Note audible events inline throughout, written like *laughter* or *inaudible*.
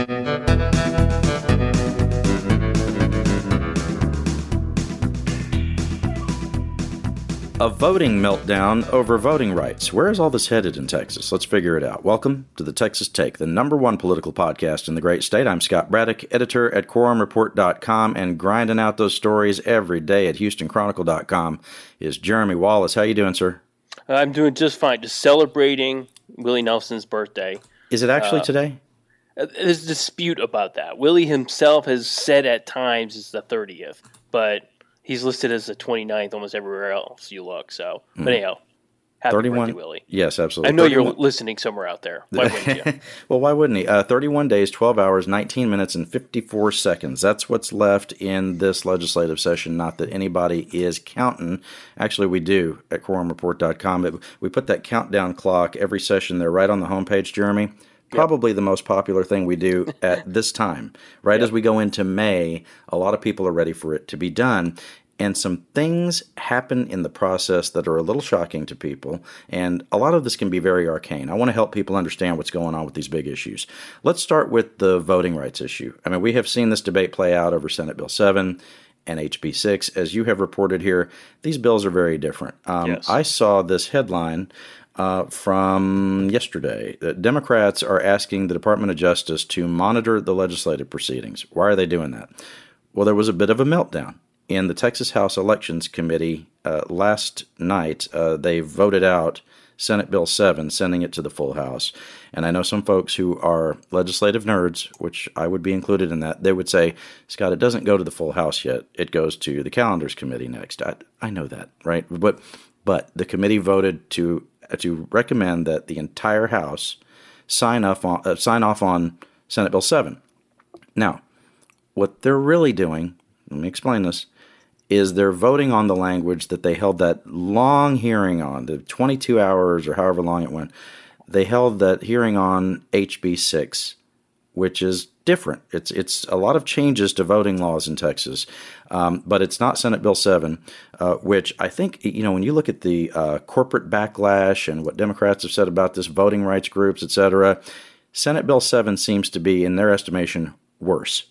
A voting meltdown over voting rights. Where is all this headed in Texas? Let's figure it out. Welcome to the Texas Take, the number one political podcast in the great state. I'm Scott Braddock, editor at quorumreport.com, and grinding out those stories every day at houstonchronicle.com is Jeremy Wallace. How you doing, sir? I'm doing just fine. Just celebrating Willie Nelson's birthday. Is it actually uh, today? There's a dispute about that. Willie himself has said at times it's the 30th, but he's listed as the 29th almost everywhere else you look. So, mm. but anyhow, happy 31, birthday, Willie. Yes, absolutely. I know 31. you're listening somewhere out there. Why wouldn't you? *laughs* well, why wouldn't he? Uh, 31 days, 12 hours, 19 minutes, and 54 seconds. That's what's left in this legislative session. Not that anybody is counting. Actually, we do at quorumreport.com. We put that countdown clock every session there right on the homepage, Jeremy probably yep. the most popular thing we do *laughs* at this time. Right yep. as we go into May, a lot of people are ready for it to be done and some things happen in the process that are a little shocking to people, and a lot of this can be very arcane. I want to help people understand what's going on with these big issues. Let's start with the voting rights issue. I mean, we have seen this debate play out over Senate Bill 7 and HB 6. As you have reported here, these bills are very different. Um, yes. I saw this headline. Uh, from yesterday. That Democrats are asking the Department of Justice to monitor the legislative proceedings. Why are they doing that? Well, there was a bit of a meltdown in the Texas House Elections Committee uh, last night, uh, they voted out Senate Bill 7, sending it to the full House. And I know some folks who are legislative nerds, which I would be included in that, they would say, Scott, it doesn't go to the full House yet. It goes to the Calendars Committee next. I, I know that, right? But, but the committee voted to, to recommend that the entire House sign, off on, uh, sign off on Senate Bill 7. Now, what they're really doing, let me explain this is they're voting on the language that they held that long hearing on, the 22 hours or however long it went. They held that hearing on HB 6, which is different. It's it's a lot of changes to voting laws in Texas, um, but it's not Senate Bill 7, uh, which I think, you know, when you look at the uh, corporate backlash and what Democrats have said about this, voting rights groups, et cetera, Senate Bill 7 seems to be, in their estimation, worse.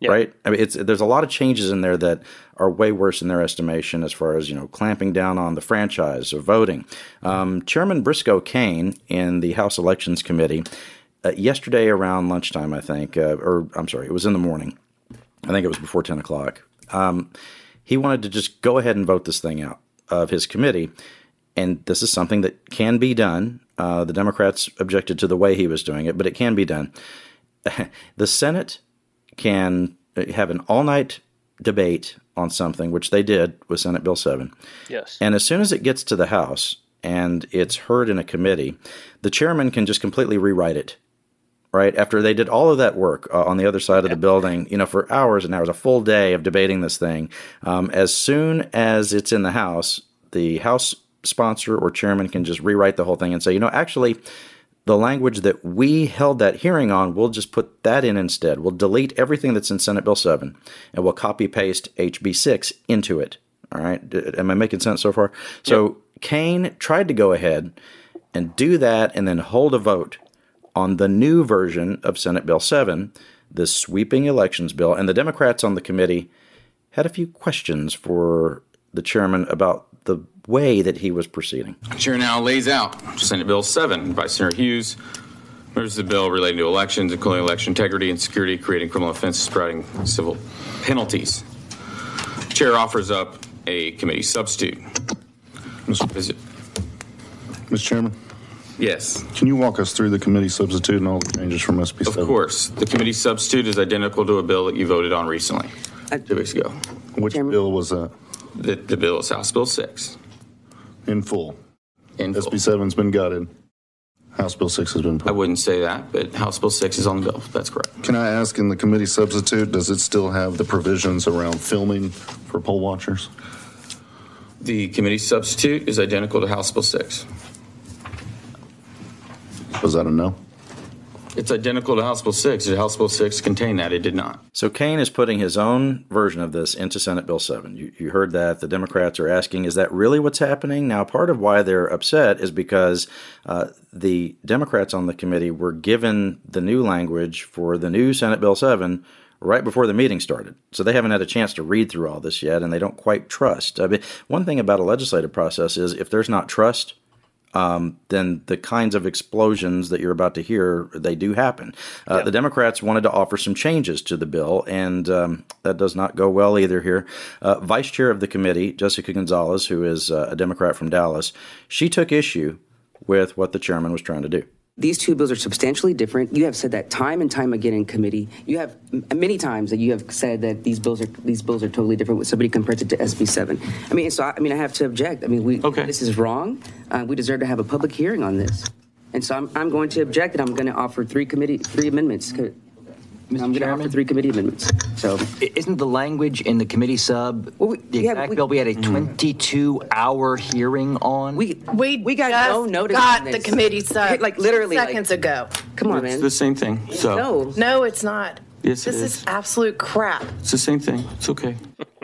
Yep. Right. I mean, it's there's a lot of changes in there that are way worse in their estimation as far as you know clamping down on the franchise of voting. Um, Chairman Briscoe Cain in the House Elections Committee uh, yesterday around lunchtime, I think, uh, or I'm sorry, it was in the morning. I think it was before ten o'clock. Um, he wanted to just go ahead and vote this thing out of his committee, and this is something that can be done. Uh, the Democrats objected to the way he was doing it, but it can be done. *laughs* the Senate can have an all night debate on something, which they did with Senate Bill 7. Yes. And as soon as it gets to the House and it's heard in a committee, the chairman can just completely rewrite it. Right after they did all of that work uh, on the other side of the building, you know, for hours and hours, a full day of debating this thing. Um, as soon as it's in the House, the House sponsor or chairman can just rewrite the whole thing and say, you know, actually, the language that we held that hearing on, we'll just put that in instead. We'll delete everything that's in Senate Bill 7 and we'll copy paste HB 6 into it. All right. Am I making sense so far? So yep. Cain tried to go ahead and do that and then hold a vote on the new version of Senate Bill 7, this sweeping elections bill. And the Democrats on the committee had a few questions for the chairman about the way that he was proceeding. The chair now lays out Senate Bill 7 by Senator Hughes. Members the bill relating to elections, including election integrity and security, creating criminal offenses, spreading civil penalties. The chair offers up a committee substitute. Mr. President. Mr. Chairman? Yes. Can you walk us through the committee substitute and all the changes from SB 7? Of course. The committee substitute is identical to a bill that you voted on recently, uh, two weeks ago. Which Chairman? bill was that? The, the bill is House Bill 6. In full. In full. SB 7's been gutted. House Bill 6 has been put. I wouldn't say that, but House Bill 6 is on the bill. That's correct. Can I ask in the committee substitute, does it still have the provisions around filming for poll watchers? The committee substitute is identical to House Bill 6. Was that a no? It's identical to House Bill 6. Did House Bill 6 contain that? It did not. So Cain is putting his own version of this into Senate Bill 7. You, you heard that. The Democrats are asking, is that really what's happening? Now, part of why they're upset is because uh, the Democrats on the committee were given the new language for the new Senate Bill 7 right before the meeting started. So they haven't had a chance to read through all this yet, and they don't quite trust. I mean, one thing about a legislative process is if there's not trust, um, then the kinds of explosions that you're about to hear they do happen. Uh, yeah. The Democrats wanted to offer some changes to the bill, and um, that does not go well either here. Uh, Vice Chair of the committee, Jessica Gonzalez, who is uh, a Democrat from Dallas, she took issue with what the chairman was trying to do. These two bills are substantially different. You have said that time and time again in committee. You have many times that you have said that these bills are these bills are totally different. With somebody compares it to SB seven. I mean, so I, I, mean, I have to object. I mean, we okay. this is wrong. Uh, we deserve to have a public hearing on this, and so I'm, I'm going to object, and I'm going to offer three committee three amendments. Mr. I'm going to offer three committee amendments. So, isn't the language in the committee sub well, we, the exact yeah, we, bill we had a mm-hmm. 22-hour hearing on? We we we got no notice. Got the committee sub like literally seconds like, ago. Come on, it's man. the same thing. So no, no, it's not. Yes, this is. is absolute crap. It's the same thing. It's okay. *laughs*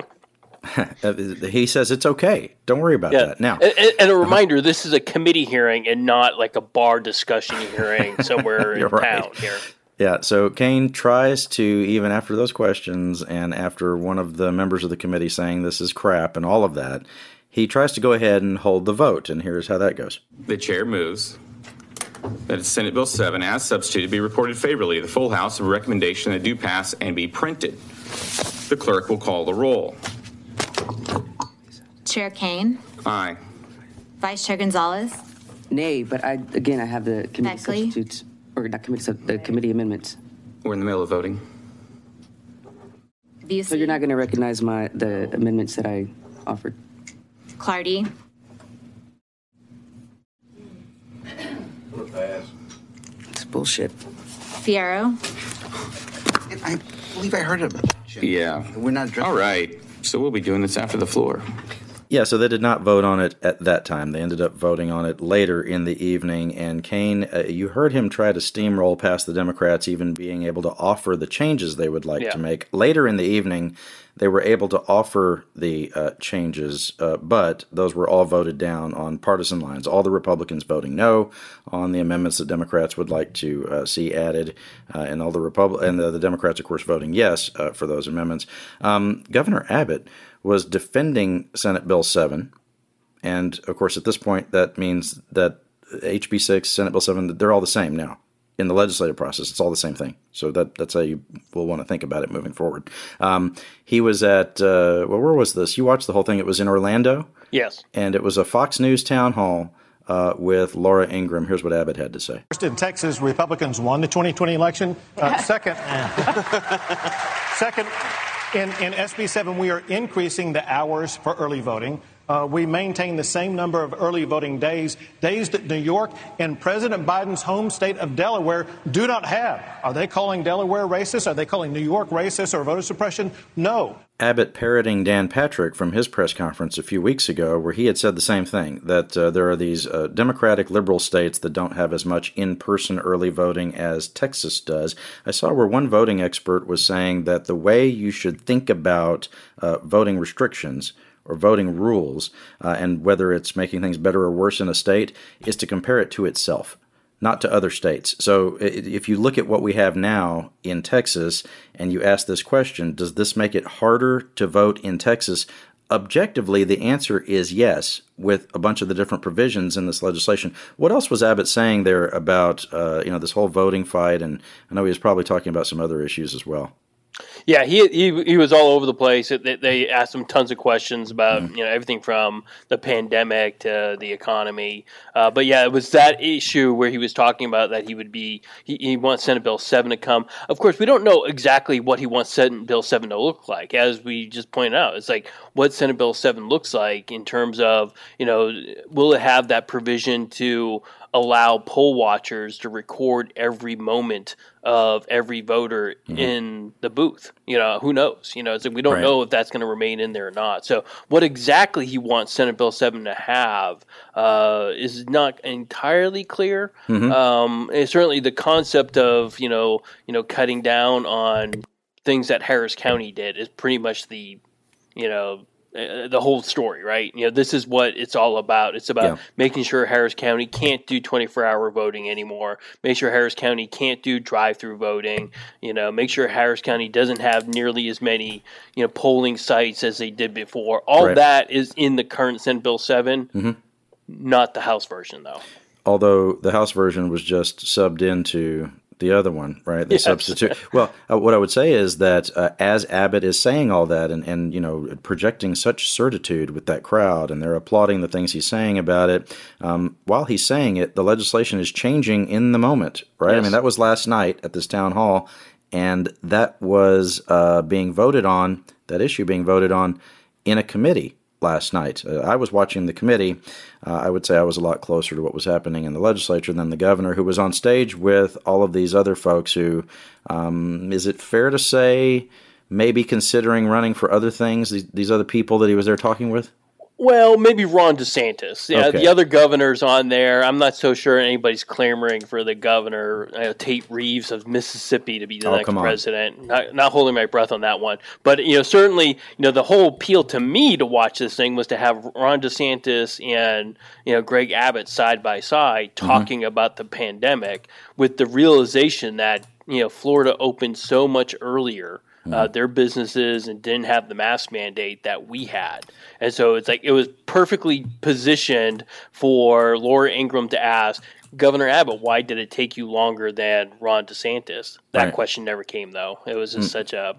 Uh, he says it's okay. Don't worry about yeah. that. Now, and, and a uh-huh. reminder: this is a committee hearing and not like a bar discussion hearing *laughs* somewhere in right. town here. Yeah, so Cain tries to, even after those questions and after one of the members of the committee saying this is crap and all of that, he tries to go ahead and hold the vote. And here's how that goes The chair moves that Senate Bill 7, as substituted, be reported favorably to the full House of recommendation that do pass and be printed. The clerk will call the roll. Chair Cain. Aye. Vice Chair Gonzalez. Nay, but I again I have the committee Beckley. substitutes or not committee, the committee amendments. We're in the middle of voting. So you're not going to recognize my, the amendments that I offered? Clardy. It's bullshit. Fierro. I believe I heard it. Yeah. We're not. All right. So we'll be doing this after the floor. Yeah, so they did not vote on it at that time. They ended up voting on it later in the evening. And Cain, uh, you heard him try to steamroll past the Democrats, even being able to offer the changes they would like yeah. to make. Later in the evening, they were able to offer the uh, changes, uh, but those were all voted down on partisan lines. All the Republicans voting no on the amendments that Democrats would like to uh, see added, uh, and all the Repub- and the, the, Democrats, of course, voting yes uh, for those amendments. Um, Governor Abbott was defending Senate Bill 7. And of course, at this point, that means that HB 6, Senate Bill 7, they're all the same now. In the legislative process, it's all the same thing. So that, that's how you will want to think about it moving forward. Um, he was at, uh, well, where was this? You watched the whole thing. It was in Orlando. Yes. And it was a Fox News town hall. Uh, with Laura Ingraham. Here's what Abbott had to say. First, in Texas, Republicans won the 2020 election. Uh, *laughs* second, *laughs* second, in, in SB 7, we are increasing the hours for early voting. Uh, we maintain the same number of early voting days, days that New York and President Biden's home state of Delaware do not have. Are they calling Delaware racist? Are they calling New York racist or voter suppression? No. Abbott parroting Dan Patrick from his press conference a few weeks ago, where he had said the same thing that uh, there are these uh, Democratic liberal states that don't have as much in person early voting as Texas does. I saw where one voting expert was saying that the way you should think about uh, voting restrictions or voting rules uh, and whether it's making things better or worse in a state is to compare it to itself not to other states. So if you look at what we have now in Texas and you ask this question, does this make it harder to vote in Texas? Objectively, the answer is yes, with a bunch of the different provisions in this legislation. What else was Abbott saying there about uh, you know this whole voting fight? And I know he was probably talking about some other issues as well. Yeah, he, he he was all over the place. They, they asked him tons of questions about mm. you know everything from the pandemic to the economy. Uh, but yeah, it was that issue where he was talking about that he would be he, he wants Senate Bill seven to come. Of course, we don't know exactly what he wants Senate Bill seven to look like. As we just pointed out, it's like what Senate Bill seven looks like in terms of you know will it have that provision to allow poll watchers to record every moment of every voter mm-hmm. in the booth. You know, who knows? You know, so we don't right. know if that's going to remain in there or not. So, what exactly he wants Senate Bill 7 to have uh, is not entirely clear. Mm-hmm. Um, certainly the concept of, you know, you know, cutting down on things that Harris County did is pretty much the, you know, uh, the whole story, right? You know, this is what it's all about. It's about yeah. making sure Harris County can't do 24 hour voting anymore. Make sure Harris County can't do drive through voting. You know, make sure Harris County doesn't have nearly as many, you know, polling sites as they did before. All right. that is in the current Senate Bill 7, mm-hmm. not the House version, though. Although the House version was just subbed into the other one, right? The yes. substitute. Well, uh, what I would say is that uh, as Abbott is saying all that and, and, you know, projecting such certitude with that crowd and they're applauding the things he's saying about it, um, while he's saying it, the legislation is changing in the moment, right? Yes. I mean, that was last night at this town hall, and that was uh, being voted on, that issue being voted on in a committee last night. Uh, I was watching the committee. Uh, I would say I was a lot closer to what was happening in the legislature than the governor, who was on stage with all of these other folks who, um, is it fair to say, maybe considering running for other things, these, these other people that he was there talking with? Well, maybe Ron DeSantis. Yeah, okay. the other governors on there. I'm not so sure anybody's clamoring for the governor uh, Tate Reeves of Mississippi to be the oh, next president. Not, not, holding my breath on that one, but you know, certainly, you know, the whole appeal to me to watch this thing was to have Ron DeSantis and you know Greg Abbott side by side mm-hmm. talking mm-hmm. about the pandemic with the realization that you know Florida opened so much earlier uh, their businesses and didn't have the mask mandate that we had. And so it's like it was perfectly positioned for Laura Ingraham to ask Governor Abbott, why did it take you longer than Ron DeSantis? That right. question never came, though. It was just mm. such a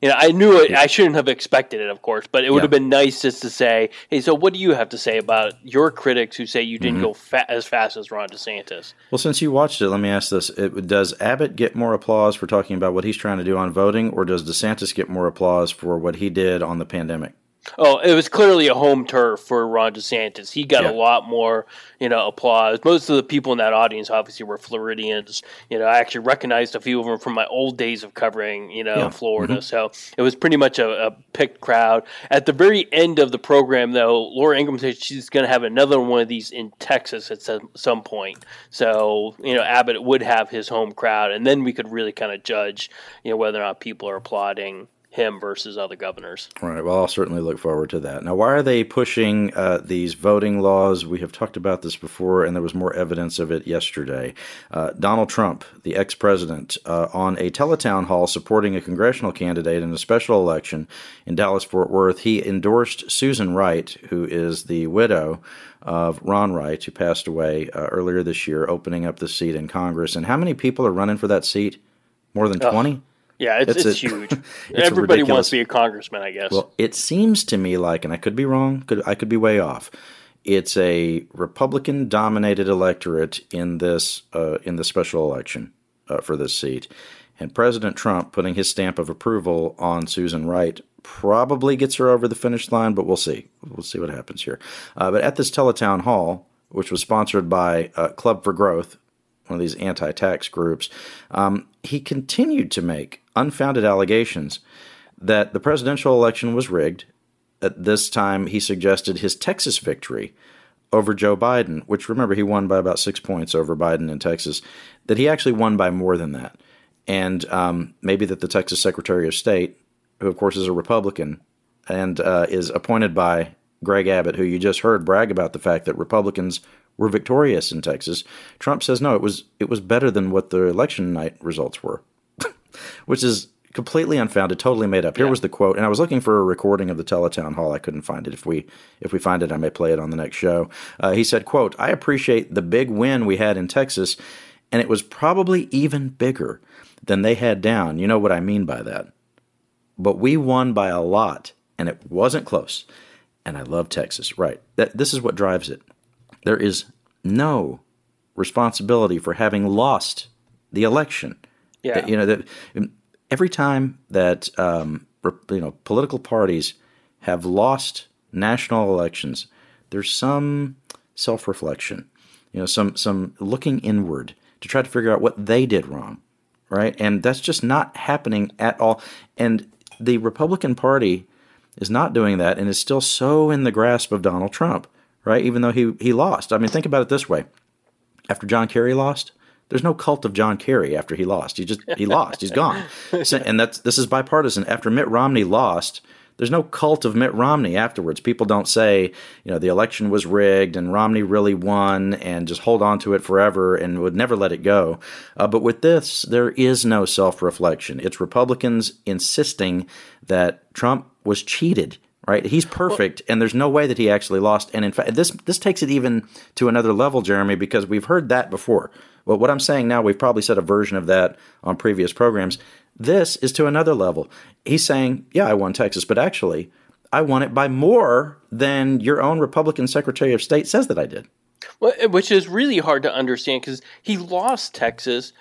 you know, I knew it. I shouldn't have expected it, of course, but it would yeah. have been nice just to say, "Hey, so what do you have to say about your critics who say you didn't mm-hmm. go fa- as fast as Ron DeSantis?" Well, since you watched it, let me ask this: it, Does Abbott get more applause for talking about what he's trying to do on voting, or does DeSantis get more applause for what he did on the pandemic? Oh, it was clearly a home turf for Ron DeSantis. He got yeah. a lot more, you know, applause. Most of the people in that audience obviously were Floridians. You know, I actually recognized a few of them from my old days of covering, you know, yeah. Florida. Mm-hmm. So it was pretty much a, a, picked crowd. At the very end of the program, though, Laura Ingraham said she's going to have another one of these in Texas at some, some point. So you know, Abbott would have his home crowd, and then we could really kind of judge, you know, whether or not people are applauding him versus other governors. All right. Well, I'll certainly look forward to that. Now, why are they pushing uh, these voting laws? We have talked about this before, and there was more evidence of it yesterday. Uh, Donald Trump, the ex president, uh, on a teletown hall supporting a congressional candidate in a special election in Dallas Fort Worth, he endorsed Susan Wright, who is the widow of Ron Wright, who passed away uh, earlier this year, opening up the seat in Congress. And how many people are running for that seat? More than 20? Yeah, it's, it's, it's huge. *laughs* it's Everybody wants to be a congressman, I guess. Well, it seems to me like, and I could be wrong, could I could be way off. It's a Republican-dominated electorate in this uh, in the special election uh, for this seat, and President Trump putting his stamp of approval on Susan Wright probably gets her over the finish line, but we'll see. We'll see what happens here. Uh, but at this teletown hall, which was sponsored by uh, Club for Growth, one of these anti tax groups, um, he continued to make unfounded allegations that the presidential election was rigged. At this time, he suggested his Texas victory over Joe Biden, which remember he won by about six points over Biden in Texas, that he actually won by more than that. And um, maybe that the Texas Secretary of State, who of course is a Republican and uh, is appointed by Greg Abbott, who you just heard brag about the fact that Republicans were victorious in Texas. Trump says no, it was it was better than what the election night results were, *laughs* which is completely unfounded, totally made up. Here yeah. was the quote, and I was looking for a recording of the teletown hall. I couldn't find it. If we if we find it, I may play it on the next show. Uh, he said, "quote I appreciate the big win we had in Texas, and it was probably even bigger than they had down. You know what I mean by that. But we won by a lot, and it wasn't close." And I love Texas. Right. That, this is what drives it. There is no responsibility for having lost the election. Yeah. You know that every time that um, you know political parties have lost national elections, there's some self-reflection. you know, some some looking inward to try to figure out what they did wrong, right? And that's just not happening at all. And the Republican Party is not doing that and is still so in the grasp of Donald Trump, right? Even though he he lost. I mean, think about it this way: after John Kerry lost, there's no cult of John Kerry after he lost. He just he lost. He's gone. *laughs* So, and that's this is bipartisan. After Mitt Romney lost, there's no cult of Mitt Romney afterwards. People don't say, you know, the election was rigged and Romney really won and just hold on to it forever and would never let it go. Uh, but with this, there is no self reflection. It's Republicans insisting that Trump was cheated right? He's perfect, and there's no way that he actually lost. And in fact, this this takes it even to another level, Jeremy, because we've heard that before. But what I'm saying now, we've probably said a version of that on previous programs. This is to another level. He's saying, yeah, I won Texas, but actually, I won it by more than your own Republican Secretary of State says that I did. Well, which is really hard to understand because he lost Texas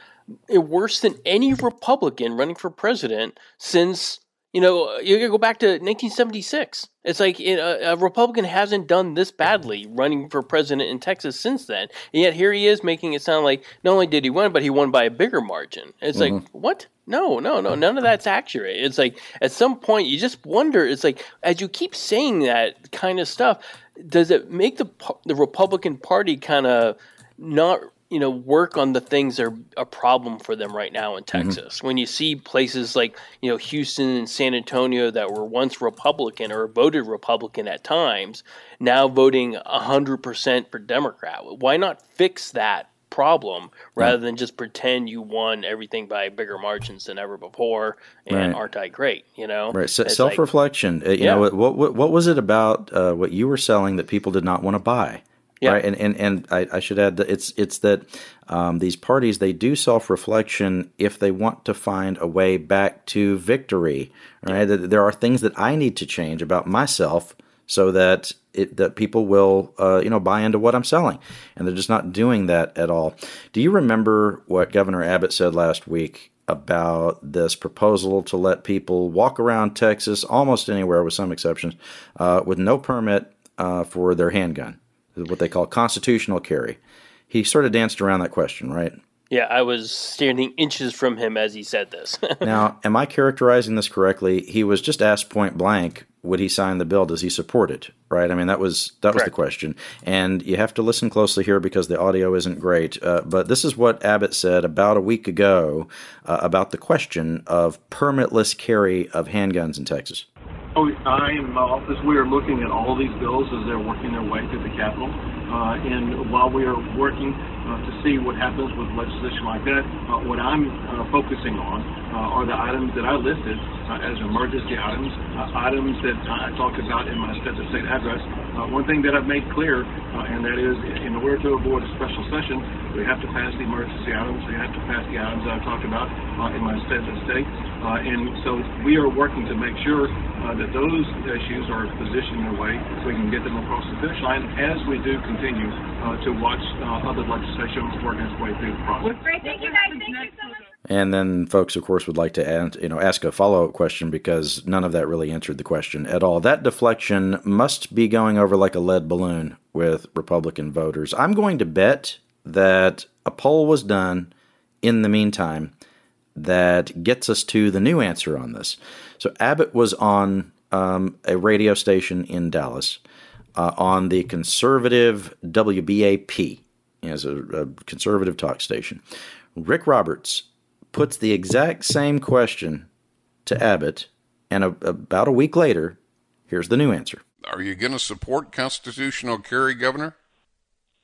eh, worse than any Republican running for president since you know, you go back to 1976. It's like a, a, Republican hasn't done this badly running for president in Texas since then. And yet here he is making it sound like not only did he win, but he won by a bigger margin. It's mm-hmm. like, what? No, no, no, none of that's accurate. It's like at some point you just wonder. It's like as you keep saying that kind of stuff, does it make the the Republican Party kind of not you know work on the things that are a problem for them right now in mm-hmm. Texas. Mm-hmm. When you see places like you know Houston and San Antonio that were once Republican or voted Republican at times, now voting hundred percent for Democrat. Why not fix that problem rather right. than just pretend you won everything by bigger margins than ever before and right. aren't I great? You know, right? So self reflection. Like, uh, you yeah. know, what, what what was it about uh, what you were selling that people did not want to buy? Yeah. Right. And and, and I, I should add that it's it's that um, these parties they do self reflection if they want to find a way back to victory. Right. Yeah. There are things that I need to change about myself so that it, that people will uh, you know buy into what I'm selling, and they're just not doing that at all. Do you remember what Governor Abbott said last week about this proposal to let people walk around Texas almost anywhere, with some exceptions, uh, with no permit uh, for their handgun? What they call constitutional carry. He sort of danced around that question, right? Yeah, I was standing inches from him as he said this. *laughs* now, am I characterizing this correctly? He was just asked point blank, would he sign the bill? Does he support it? Right? I mean, that was that Correct. was the question. And you have to listen closely here because the audio isn't great. Uh, but this is what Abbott said about a week ago uh, about the question of permitless carry of handguns in Texas. Oh, I in my office, we are looking at all these bills as they're working their way through the Capitol. Uh, and while we are working uh, to see what happens with legislation like that, uh, what I'm uh, focusing on uh, are the items that I listed uh, as emergency items, items that I talked about in my state to state address. one thing that I've made clear, and that is in order to avoid a special session, we have to pass the emergency items. We have to pass the items that I talked about in my state to state. and so we are working to make sure that those issues are positioned in a way so we can get them across the finish line as we do continue continue uh, to watch uh, other legislation work its way through the process. Great, thank you guys. Thank you so much. And then folks, of course, would like to add, you know, ask a follow up question because none of that really answered the question at all. That deflection must be going over like a lead balloon with Republican voters. I'm going to bet that a poll was done in the meantime that gets us to the new answer on this. So Abbott was on um, a radio station in Dallas uh, on the conservative WBAP as a, a conservative talk station. Rick Roberts puts the exact same question to Abbott, and a, about a week later, here's the new answer. Are you going to support constitutional carry, Governor?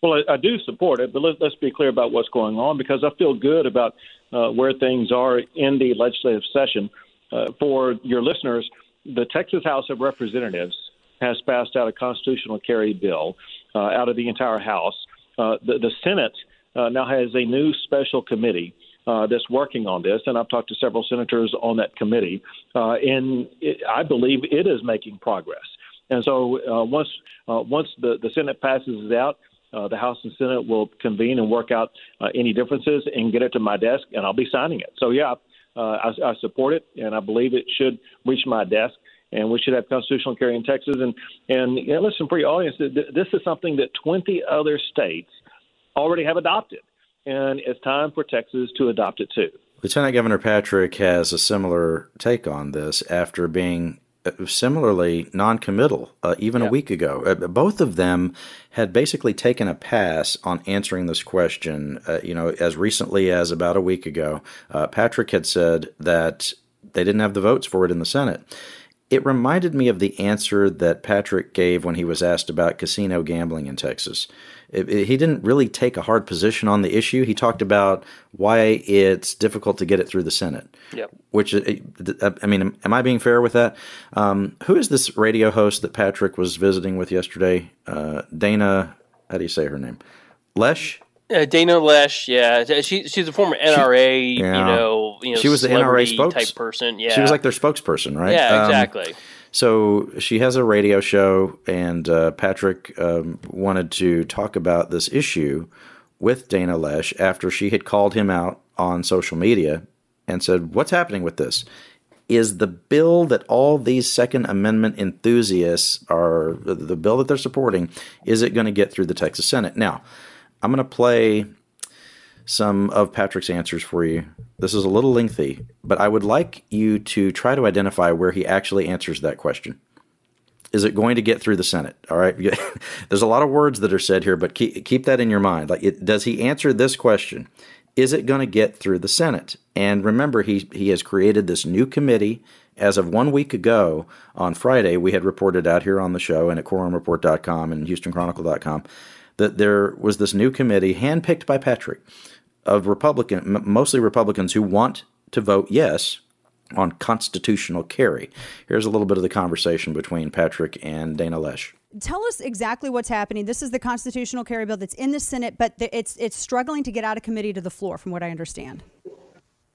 Well, I, I do support it, but let, us be clear about what's going on because I feel good about uh, where things are in the legislative session. Uh, for your listeners, the Texas House of Representatives has passed out a constitutional carry bill uh, out of the entire House. Uh, the, the, Senate uh, now has a new special committee uh, that's working on this, and I've talked to several senators on that committee, uh, and it, I believe it is making progress. And so uh, once once the, the Senate passes it out, the House and Senate will convene and work out any differences and get it to my desk, and I'll be signing it. So yeah, I, I support it, and I believe it should reach my desk and we should have constitutional carry in Texas. And and you know, listen, for your audience, this is something that 20 other states already have adopted. And it's time for Texas to adopt it too. Lieutenant Governor Patrick has a similar take on this after being uh, similarly non-committal uh, even a week ago. Uh, both of them had basically taken a pass on answering this question. Uh, you know, as recently as about a week ago, uh, Patrick had said that they didn't have the votes for it in the Senate. It reminded me of the answer that Patrick gave when he was asked about casino gambling in Texas. It, it, he didn't really take a hard position on the issue. He talked about why it's difficult to get it through the Senate. Yep. Which uh, I mean, am I being fair with that? Um, who is this radio host that Patrick was visiting with yesterday? Uh, Dana. How do you say her name? Loesch. Uh, Dana Loesch, yeah, she she's a former NRA, she, yeah. you know, you know, she was the NRA spokes, type person. Yeah, she was like their spokesperson, right? Yeah, um, exactly. So she has a radio show, and uh, Patrick um, wanted to talk about this issue with Dana Loesch after she had called him out on social media and said, "What's happening with this?" Is the bill that all these Second Amendment enthusiasts are the bill that they're supporting? Is it going to get through the Texas Senate now? I'm going to play some of Patrick's answers for you. This is a little lengthy, but I would like you to try to identify where he actually answers that question. Is it going to get through the Senate? All right. *laughs* There's a lot of words that are said here, but keep, keep that in your mind. Like, it, does he answer this question? Is it going to get through the Senate? And remember, he he has created this new committee. As of one week ago on Friday, we had reported out here on the show and at quorumreport.com and HoustonChronicle.com that there was this new committee handpicked by Patrick of Republican, mostly Republicans who want to vote yes on constitutional carry. Here's a little bit of the conversation between Patrick and Dana Loesch. Tell us exactly what's happening. This is the constitutional carry bill that's in the Senate, but it's it's struggling to get out of committee to the floor, from what I understand.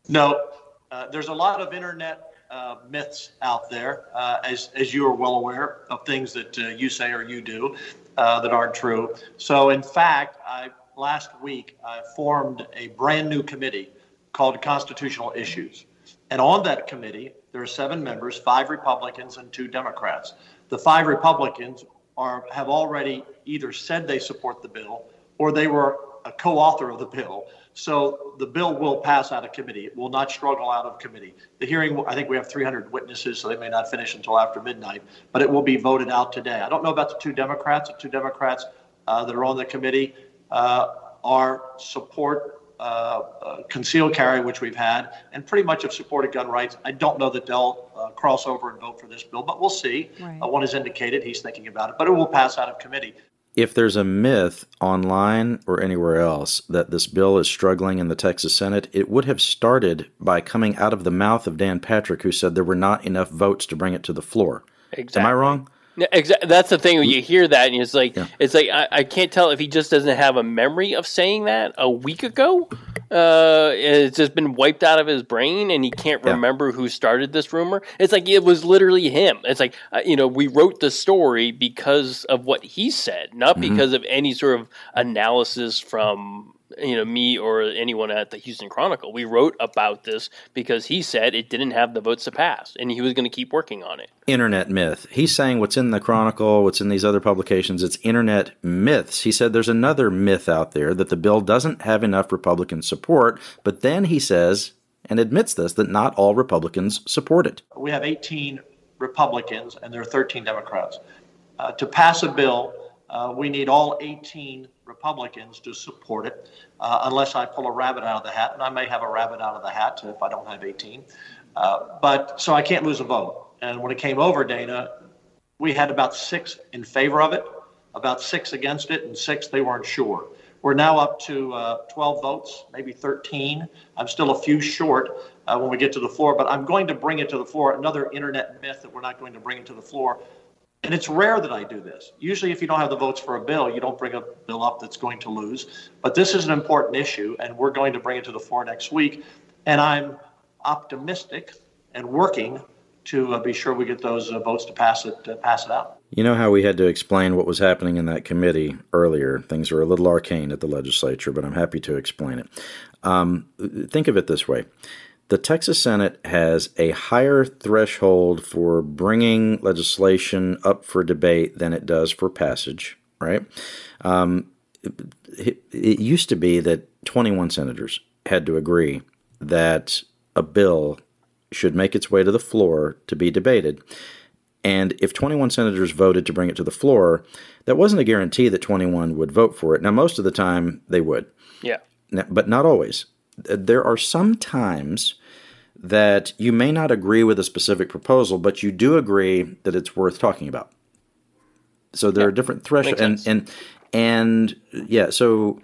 No, uh, there's a lot of internet uh, myths out there, uh, as as you are well aware of things that uh, you say or you do uh, that aren't true. So, in fact, I last week I formed a brand new committee called Constitutional Issues, and on that committee there are seven members, five Republicans and two Democrats. The five Republicans are have already either said they support the bill or they were a co-author of the bill. So the bill will pass out of committee. It will not struggle out of committee. The hearing, I think we have 300 witnesses, so they may not finish until after midnight, but it will be voted out today. I don't know about the two Democrats. The two Democrats uh, that are on the committee uh, are support uh, uh concealed carry, which we've had, and pretty much have supported gun rights. I don't know that they'll uh, cross over and vote for this bill, but we'll see. Right. Uh, one has indicated he's thinking about it, but it will pass out of committee if there's a myth online or anywhere else that this bill is struggling in the Texas Senate, it would have started by coming out of the mouth of Dan Patrick, who said there were not enough votes to bring it to the floor. Exactly. Am I wrong? Exactly. That's the thing when you hear that, and it's like yeah. it's like I, I, can't tell if he just doesn't have a memory of saying that a week ago. Uh, it's just been wiped out of his brain, and he can't yeah. remember who started this rumor. It's like it was literally him. It's like uh, you know we wrote the story because of what he said, not mm-hmm. because of any sort of analysis from you know me or anyone at the Houston Chronicle. We wrote about this because he said it didn't have the votes to pass, and he was going to keep working on it. Internet myth. He's saying what's in the Chronicle, what's in these other publications, it's internet myths. He said there's another myth out there that the bill doesn't have enough Republican support, but then he says and admits this that not all Republicans support it. We have 18 Republicans and there are 13 Democrats. Uh, to pass a bill, uh, we need all 18 Republicans to support it, uh, unless I pull a rabbit out of the hat, and I may have a rabbit out of the hat if I don't have 18. Uh, but so I can't lose a vote. And when it came over, Dana, we had about six in favor of it, about six against it, and six they weren't sure. We're now up to uh, 12 votes, maybe 13. I'm still a few short uh, when we get to the floor, but I'm going to bring it to the floor. Another internet myth that we're not going to bring it to the floor and it's rare that I do this. Usually, if you don't have the votes for a bill, you don't bring a bill up that's going to lose. But this is an important issue, and we're going to bring it to the floor next week. And I'm optimistic and working to uh, be sure we get those uh, votes to pass it uh, pass it out. You know how we had to explain what was happening in that committee earlier. Things are a little arcane at the legislature, but I'm happy to explain it. Um, think of it this way: the Texas Senate has a higher threshold for bringing legislation up for debate than it does for passage, right? Um, it, it used to be that 21 senators had to agree that a bill should make its way to the floor to be debated. And if 21 senators voted to bring it to the floor, that wasn't a guarantee that 21 would vote for it. Now, most of the time they would. Yeah. Now, but not always. There are some times that you may not agree with a specific proposal, but you do agree that it's worth talking about. So there yeah. are different thresholds, and and and yeah. So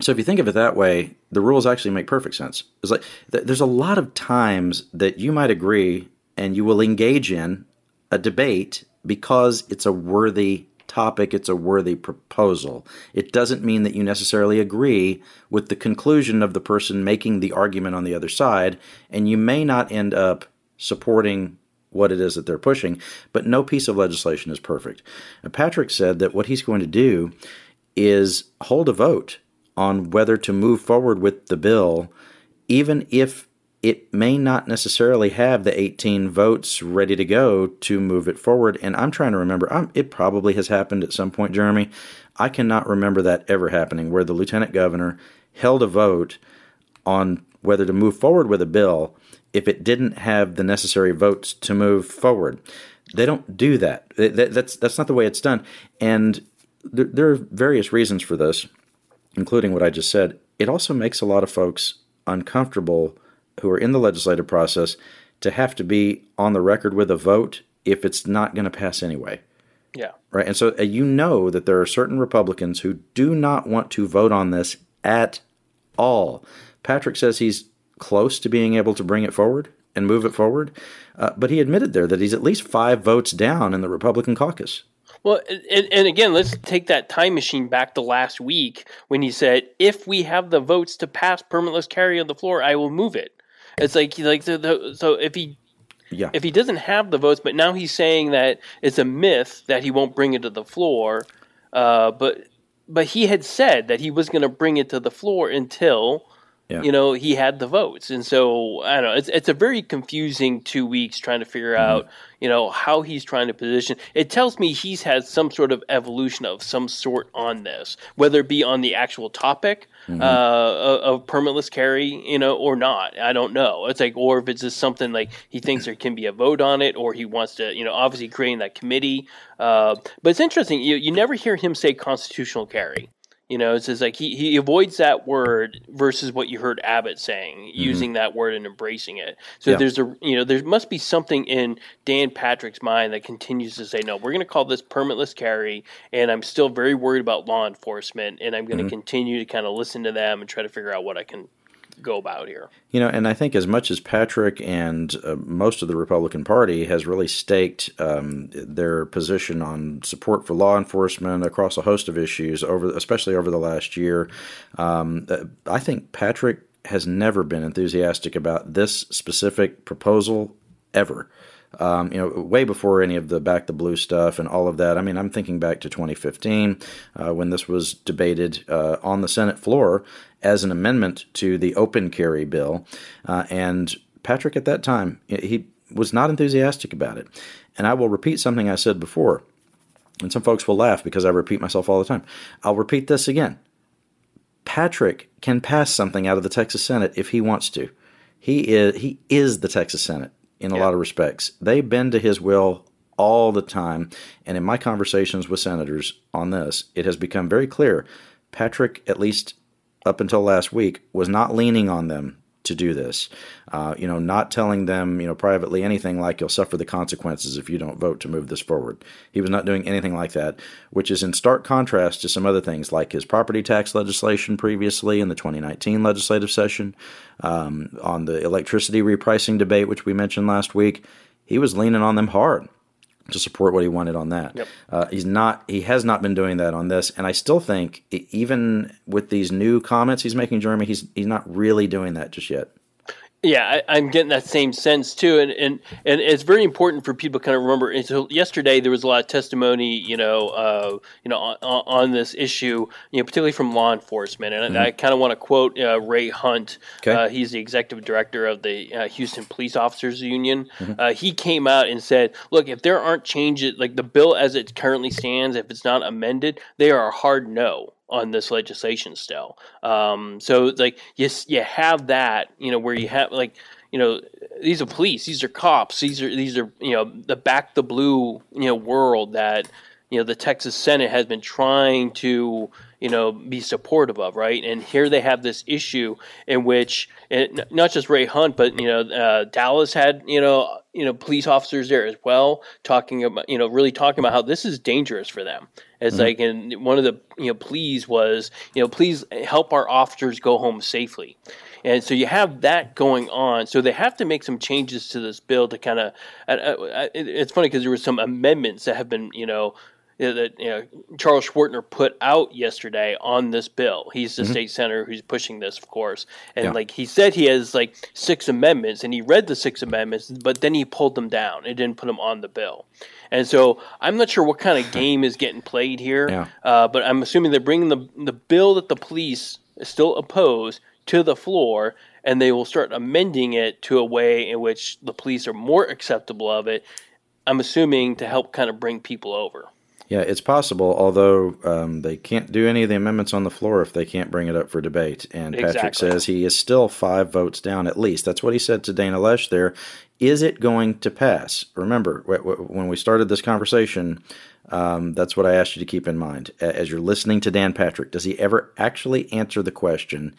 so if you think of it that way, the rules actually make perfect sense. It's like th- there's a lot of times that you might agree and you will engage in a debate because it's a worthy topic, it's a worthy proposal. It doesn't mean that you necessarily agree with the conclusion of the person making the argument on the other side, and you may not end up supporting what it is that they're pushing, but no piece of legislation is perfect. Patrick said that what he's going to do is hold a vote on whether to move forward with the bill, even if it may not necessarily have the 18 votes ready to go to move it forward. And I'm trying to remember, I'm, it probably has happened at some point, Jeremy. I cannot remember that ever happening where the lieutenant governor held a vote on whether to move forward with a bill if it didn't have the necessary votes to move forward. They don't do that. That's that's not the way it's done. And there, there are various reasons for this, including what I just said. It also makes a lot of folks uncomfortable who are in the legislative process to have to be on the record with a vote if it's not going to pass anyway. Yeah. Right. And so uh, you know that there are certain Republicans who do not want to vote on this at all. Patrick says he's close to being able to bring it forward and move it forward, uh, but he admitted there that he's at least five votes down in the Republican caucus. Well, and, and, again, let's take that time machine back to last week when he said, "If we have the votes to pass permitless carry on the floor, I will move it." It's like like so, the, so if he yeah. if he doesn't have the votes, but now he's saying that it's a myth that he won't bring it to the floor. Uh, but but he had said that he was going to bring it to the floor until yeah. you know he had the votes, and so I don't know. It's it's a very confusing two weeks trying to figure mm-hmm. out you know how he's trying to position. It tells me he's had some sort of evolution of some sort on this, whether it be on the actual topic mm-hmm. uh, of permitless carry, you know, or not. I don't know. It's like, or if it's just something like he thinks there can be a vote on it, or he wants to, you know, obviously creating that committee. Uh, but it's interesting. You you never hear him say constitutional carry. You know, it's just like he, he avoids that word versus what you heard Abbott saying, mm-hmm. using that word and embracing it. So yeah. there's a you know there must be something in Dan Patrick's mind that continues to say, no, we're going to call this permitless carry, and I'm still very worried about law enforcement, and I'm going to mm-hmm. continue to kind of listen to them and try to figure out what I can go about here. You know, and I think as much as Patrick and uh, most of the Republican Party has really staked um, their position on support for law enforcement across a host of issues over, especially over the last year, um, I think Patrick has never been enthusiastic about this specific proposal ever. Um, you know, way before any of the back the blue stuff and all of that. I mean, I'm thinking back to 2015 uh, when this was debated uh, on the Senate floor as an amendment to the open carry bill. Uh, and Patrick, at that time, he was not enthusiastic about it. And I will repeat something I said before. And some folks will laugh because I repeat myself all the time. I'll repeat this again. Patrick can pass something out of the Texas Senate if he wants to. He is he is the Texas Senate in a yeah. lot of respects. They bend to his will all the time. And in my conversations with senators on this, it has become very clear Patrick, at least up until last week, was not leaning on them to do this. Uh, you know, not telling them, you know, privately anything like you'll suffer the consequences if you don't vote to move this forward. He was not doing anything like that, which is in stark contrast to some other things like his property tax legislation previously in the 2019 legislative session, um, on the electricity repricing debate, which we mentioned last week. He was leaning on them hard to support what he wanted on that. Yep. Uh, he's not. He has not been doing that on this, and I still think even with these new comments he's making, Jeremy, he's he's not really doing that just yet. Yeah, I, am getting that same sense too, and, and and it's very important for people to kind of remember. So yesterday there was a lot of testimony, you know, uh, you know, on, on, this issue, you know, particularly from law enforcement, and mm-hmm. I, I kind of want to quote uh, Ray Hunt. Okay. Uh, he's the executive director of the uh, Houston Police Officers Union. Mm-hmm. Uh, he came out and said, "Look, if there aren't changes, like the bill as it currently stands, if it's not amended, they are a hard no." On this legislation still. Um, so like yes, you have that, you know, where you have like you know these are police, these are cops, these are these are you know the back the blue you know world that you know the Texas Senate has been trying to you know be supportive of, right? And here they have this issue in which it, not just Ray Hunt, but you know uh, Dallas had you know you know police officers there as well, talking about you know really talking about how this is dangerous for them. It's mm-hmm. like and one of the you know pleas was you know please help our officers go home safely. And so you have that going on. So they have to make some changes to this bill to kind of. It's funny because there were some amendments that have been, you know, that you know, Charles Schwertner put out yesterday on this bill. He's the mm-hmm. state senator who's pushing this, of course. And yeah. like he said, he has like six amendments, and he read the six amendments, but then he pulled them down. and didn't put them on the bill. And so I'm not sure what kind of *laughs* game is getting played here. Yeah. Uh, but I'm assuming they're bringing the the bill that the police still oppose to the floor, and they will start amending it to a way in which the police are more acceptable of it. I'm assuming to help kind of bring people over. Yeah, it's possible, although um, they can't do any of the amendments on the floor if they can't bring it up for debate. And Patrick says he is still five votes down at least. That's what he said to Dana Loesch there. Is it going to pass? Remember, when we started this conversation, um, that's what I asked you to keep in mind. As you're listening to Dan Patrick, does he ever actually answer the question,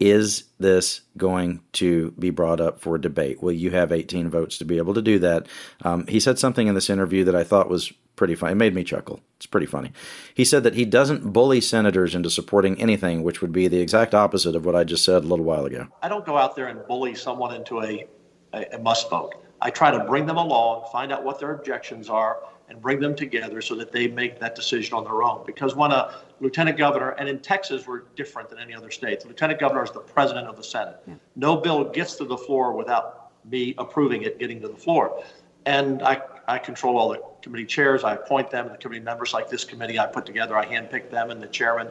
is this going to be brought up for debate? Will you have 18 votes to be able to do that? Um, he said something in this interview that I thought was pretty funny. It made me chuckle. It's pretty funny. He said that he doesn't bully senators into supporting anything, which would be the exact opposite of what I just said a little while ago. I don't go out there and bully someone into a, a, a must vote. I try to bring them along, find out what their objections are, and bring them together so that they make that decision on their own. Because when a lieutenant governor, and in Texas, we're different than any other state, the lieutenant governor is the president of the Senate. No bill gets to the floor without me approving it getting to the floor. And I, I control all the committee chairs. I appoint them, the committee members like this committee I put together. I handpick them and the chairman.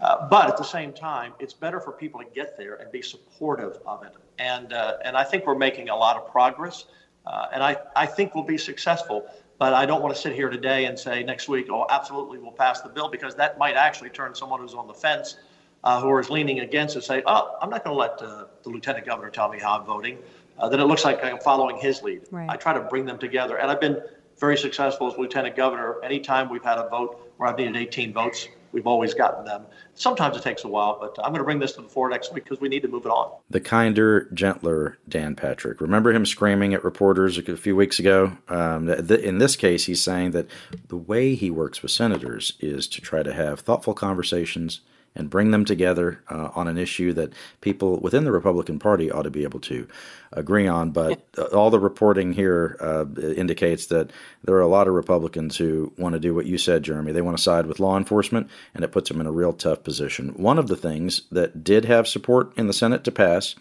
Uh, but at the same time, it's better for people to get there and be supportive of it. And uh, and I think we're making a lot of progress. Uh, and I, I think we'll be successful. But I don't want to sit here today and say next week, oh, absolutely, we'll pass the bill because that might actually turn someone who's on the fence, uh, who is leaning against it, say, oh, I'm not going to let uh, the lieutenant governor tell me how I'm voting. Uh, then it looks like I'm following his lead. Right. I try to bring them together, and I've been very successful as lieutenant governor. Anytime we've had a vote where I've needed 18 votes, we've always gotten them. Sometimes it takes a while, but I'm going to bring this to the floor next week because we need to move it on. The kinder, gentler Dan Patrick. Remember him screaming at reporters a few weeks ago? Um, in this case, he's saying that the way he works with senators is to try to have thoughtful conversations and bring them together uh, on an issue that people within the Republican Party ought to be able to agree on. But all the reporting here uh, indicates that there are a lot of Republicans who want to do what you said, Jeremy. They want to side with law enforcement, and it puts them in a real tough position. One of the things that did have support in the Senate to pass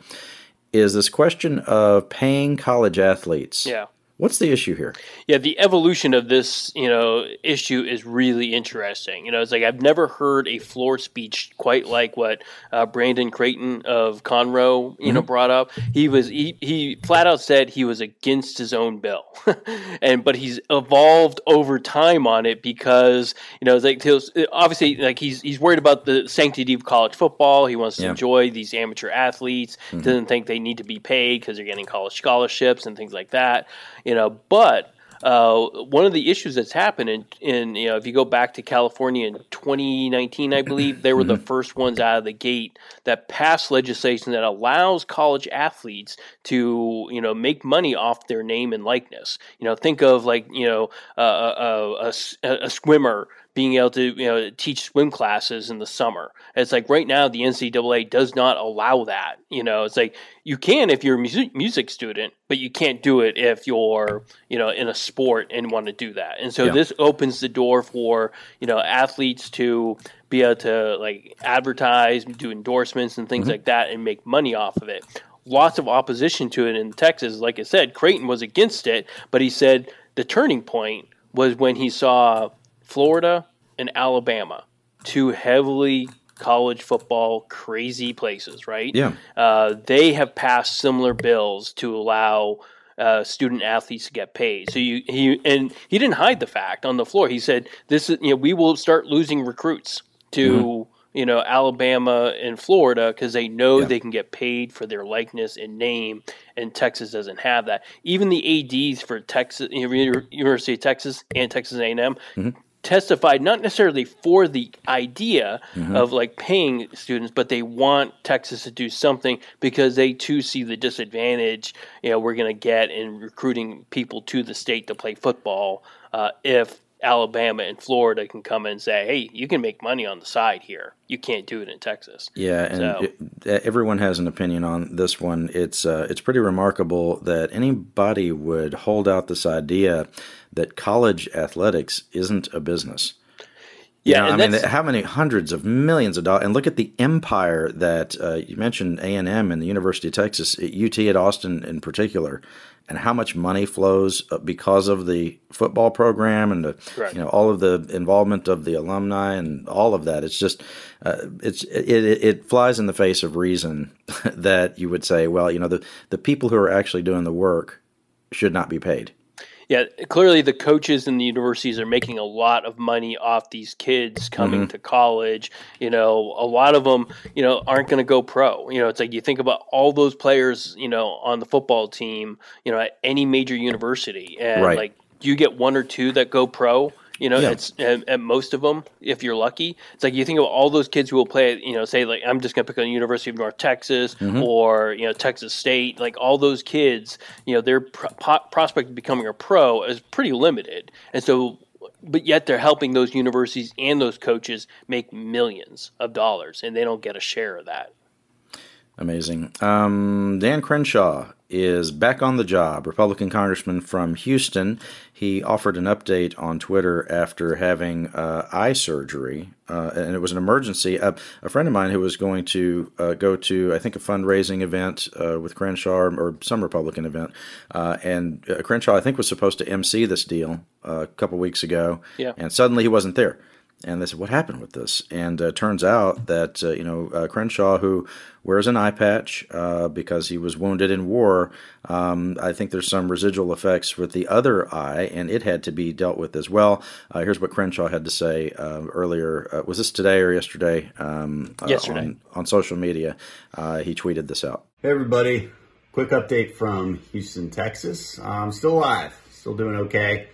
is this question of paying college athletes. Yeah. What's the issue here? Yeah, the evolution of this, you know, issue is really interesting. You know, it's like I've never heard a floor speech quite like what uh, Brandon Creighton of Conroe, you mm-hmm. know, brought up. He was he, he flat out said he was against his own bill, *laughs* and but he's evolved over time on it because you know, it's like obviously like he's he's worried about the sanctity of college football. He wants to yeah. enjoy these amateur athletes. Mm-hmm. Doesn't think they need to be paid because they're getting college scholarships and things like that you know, but uh, one of the issues that's happened in, in, you know if you go back to California in 2019, I believe they were the mm-hmm. first ones out of the gate that passed legislation that allows college athletes to you know make money off their name and likeness. You know, think of like you know uh, a, a, a swimmer being able to you know teach swim classes in the summer. It's like right now the NCAA does not allow that. You know, it's like you can if you're a music, music student, but you can't do it if you're you know in a sport and want to do that. And so yeah. this opens the door for you know athletes to be able to like advertise, do endorsements and things mm-hmm. like that, and make money off of it. Lots of opposition to it in Texas. Like I said, Creighton was against it, but he said the turning point was when he saw Florida and Alabama, two heavily college football crazy places, right? Yeah. Uh, they have passed similar bills to allow uh, student athletes to get paid. So you he and he didn't hide the fact on the floor. He said this is you know we will start losing recruits to. Mm-hmm you know, Alabama and Florida because they know yeah. they can get paid for their likeness and name, and Texas doesn't have that. Even the ADs for Texas, University of Texas and Texas A&M, mm-hmm. Testified not necessarily for the idea mm-hmm. of like paying students, but they want Texas to do something because they too see the disadvantage you know we're going to get in recruiting people to the state to play football uh, if Alabama and Florida can come in and say, "Hey, you can make money on the side here. You can't do it in Texas." Yeah, and so, it, everyone has an opinion on this one. It's uh, it's pretty remarkable that anybody would hold out this idea that college athletics isn't a business. Yeah, you know, I mean, how many hundreds of millions of dollars? And look at the empire that uh, you mentioned A and M and the University of Texas, UT at Austin in particular and how much money flows uh, because of the football program and the, you know all of the involvement of the alumni and all of that. It's just uh, it's it, it flies in the face of reason *laughs* that you would say, well, you know, the the people who are actually doing the work should not be paid yeah, clearly the coaches and the universities are making a lot of money off these kids coming mm-hmm. to college. You know, a lot of them, you know, aren't going to go pro. You know, it's like you think about all those players, you know, on the football team, you know, at any major university, and right. like you get one or two that go pro you know, yeah. it's at, at, most of them, if you're lucky. It's like you think of all those kids who will play, you know, say like I'm just going to pick on University of North Texas mm-hmm. or you know Texas State. Like all those kids, you know, their pro- prospect of becoming a pro is pretty limited, and so. But yet they're helping those universities and those coaches make millions of dollars, and they don't get a share of that. Amazing. Um, Dan Crenshaw is back on the job, Republican congressman from Houston. He offered an update on Twitter after having uh, eye surgery, uh, and it was an emergency. Uh, a friend of mine who was going to uh, go to, I think, a fundraising event uh, with Crenshaw or some Republican event, uh, and Crenshaw, I think, was supposed to MC this deal a couple weeks ago, yeah. and suddenly he wasn't there. And they said, "What happened with this?" And uh, turns out that uh, you know uh, Crenshaw, who wears an eye patch uh, because he was wounded in war, um, I think there's some residual effects with the other eye, and it had to be dealt with as well. Uh, here's what Crenshaw had to say uh, earlier. was this today or yesterday? Um, yesterday on, on, social media, he tweeted this out. Hey everybody, quick update from Houston, Texas. I'm still alive, still doing okay.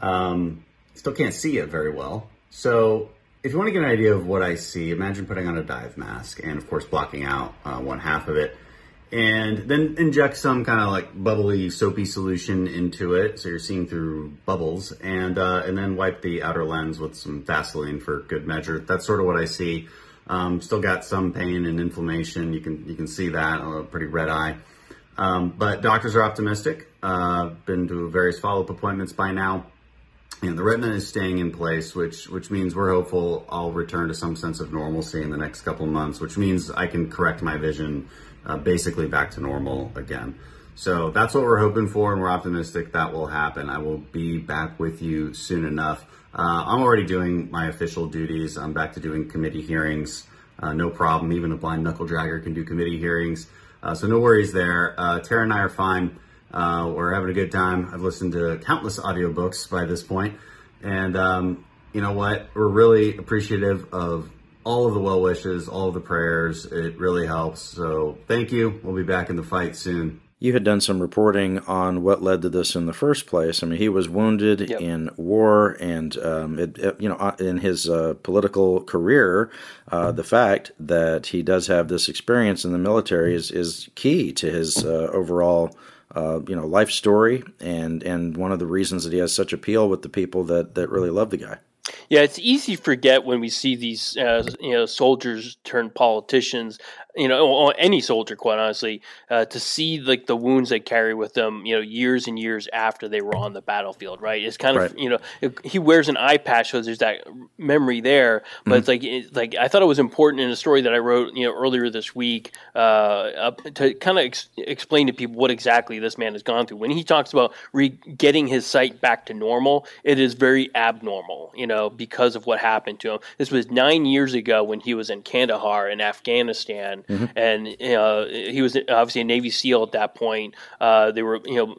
Um, still can't see it very well. So if you want to get an idea of what I see, imagine putting on a dive mask and, of course, blocking out uh, one half of it. And then inject some kind of like bubbly, soapy solution into it, so you're seeing through bubbles, and uh, and then wipe the outer lens with some Vaseline for good measure. That's sort of what I see. Um, still got some pain and inflammation. You can you can see that a pretty red eye. Um, but doctors are optimistic. Uh, been to various follow up appointments by now and the retina is staying in place, which which means we're hopeful I'll return to some sense of normalcy in the next couple months, which means I can correct my vision uh, basically back to normal again. So that's what we're hoping for, and we're optimistic that will happen. I will be back with you soon enough. Uh, I'm already doing my official duties. I'm back to doing committee hearings. Uh, no problem. Even a blind knuckle dragger can do committee hearings. Uh, so no worries there. Uh, Tara and I are fine. Uh, we're having a good time. I've listened to countless audiobooks by this point. point, and um, you know what? We're really appreciative of all of the well wishes, all of the prayers. It really helps. So thank you. We'll be back in the fight soon. You had done some reporting on what led to this in the first place. I mean, he was wounded yep. in war, and um, it, it, you know, uh, in his uh, political career, uh, the fact that he does have this experience in the military is is key to his uh, overall uh, you know life story and and one of the reasons that he has such appeal with the people that that really love the guy. Yeah, it's easy to forget when we see these uh, you know soldiers turn politicians you know, any soldier, quite honestly, uh, to see like the wounds they carry with them, you know, years and years after they were on the battlefield, right? It's kind of, right. you know, it, he wears an eye patch, so there's that memory there. But mm-hmm. it's like, it's like I thought it was important in a story that I wrote, you know, earlier this week, uh, to kind of ex- explain to people what exactly this man has gone through. When he talks about re- getting his sight back to normal, it is very abnormal, you know, because of what happened to him. This was nine years ago when he was in Kandahar in Afghanistan, mm-hmm. and uh, he was obviously a Navy SEAL at that point. Uh, they were, you know,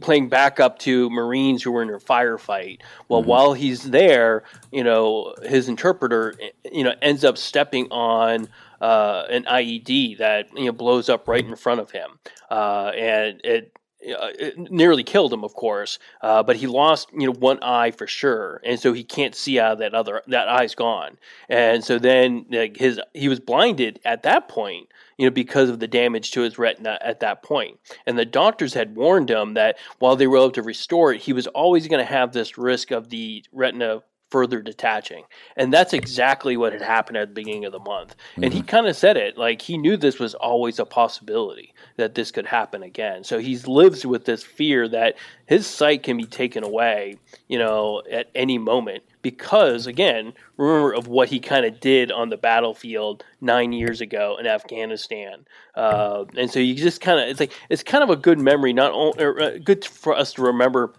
playing backup to Marines who were in a firefight. Well, mm-hmm. while he's there, you know, his interpreter, you know, ends up stepping on uh, an IED that you know blows up right in front of him, uh, and it uh, nearly killed him, of course, uh, but he lost you know one eye for sure, and so he can't see out of that other that eye's gone, and so then like, his he was blinded at that point, you know, because of the damage to his retina at that point, and the doctors had warned him that while they were able to restore it, he was always going to have this risk of the retina further detaching. And that's exactly what had happened at the beginning of the month. Mm-hmm. And he mm-hmm. kind of said it like he knew this was always a possibility that this could happen again. So he lives with this fear that his sight can be taken away, you know, at any moment because again, remember of what he kind of did on the battlefield 9 years ago in Afghanistan. Uh, and so you just kind of it's like it's kind of a good memory not only uh, good for us to remember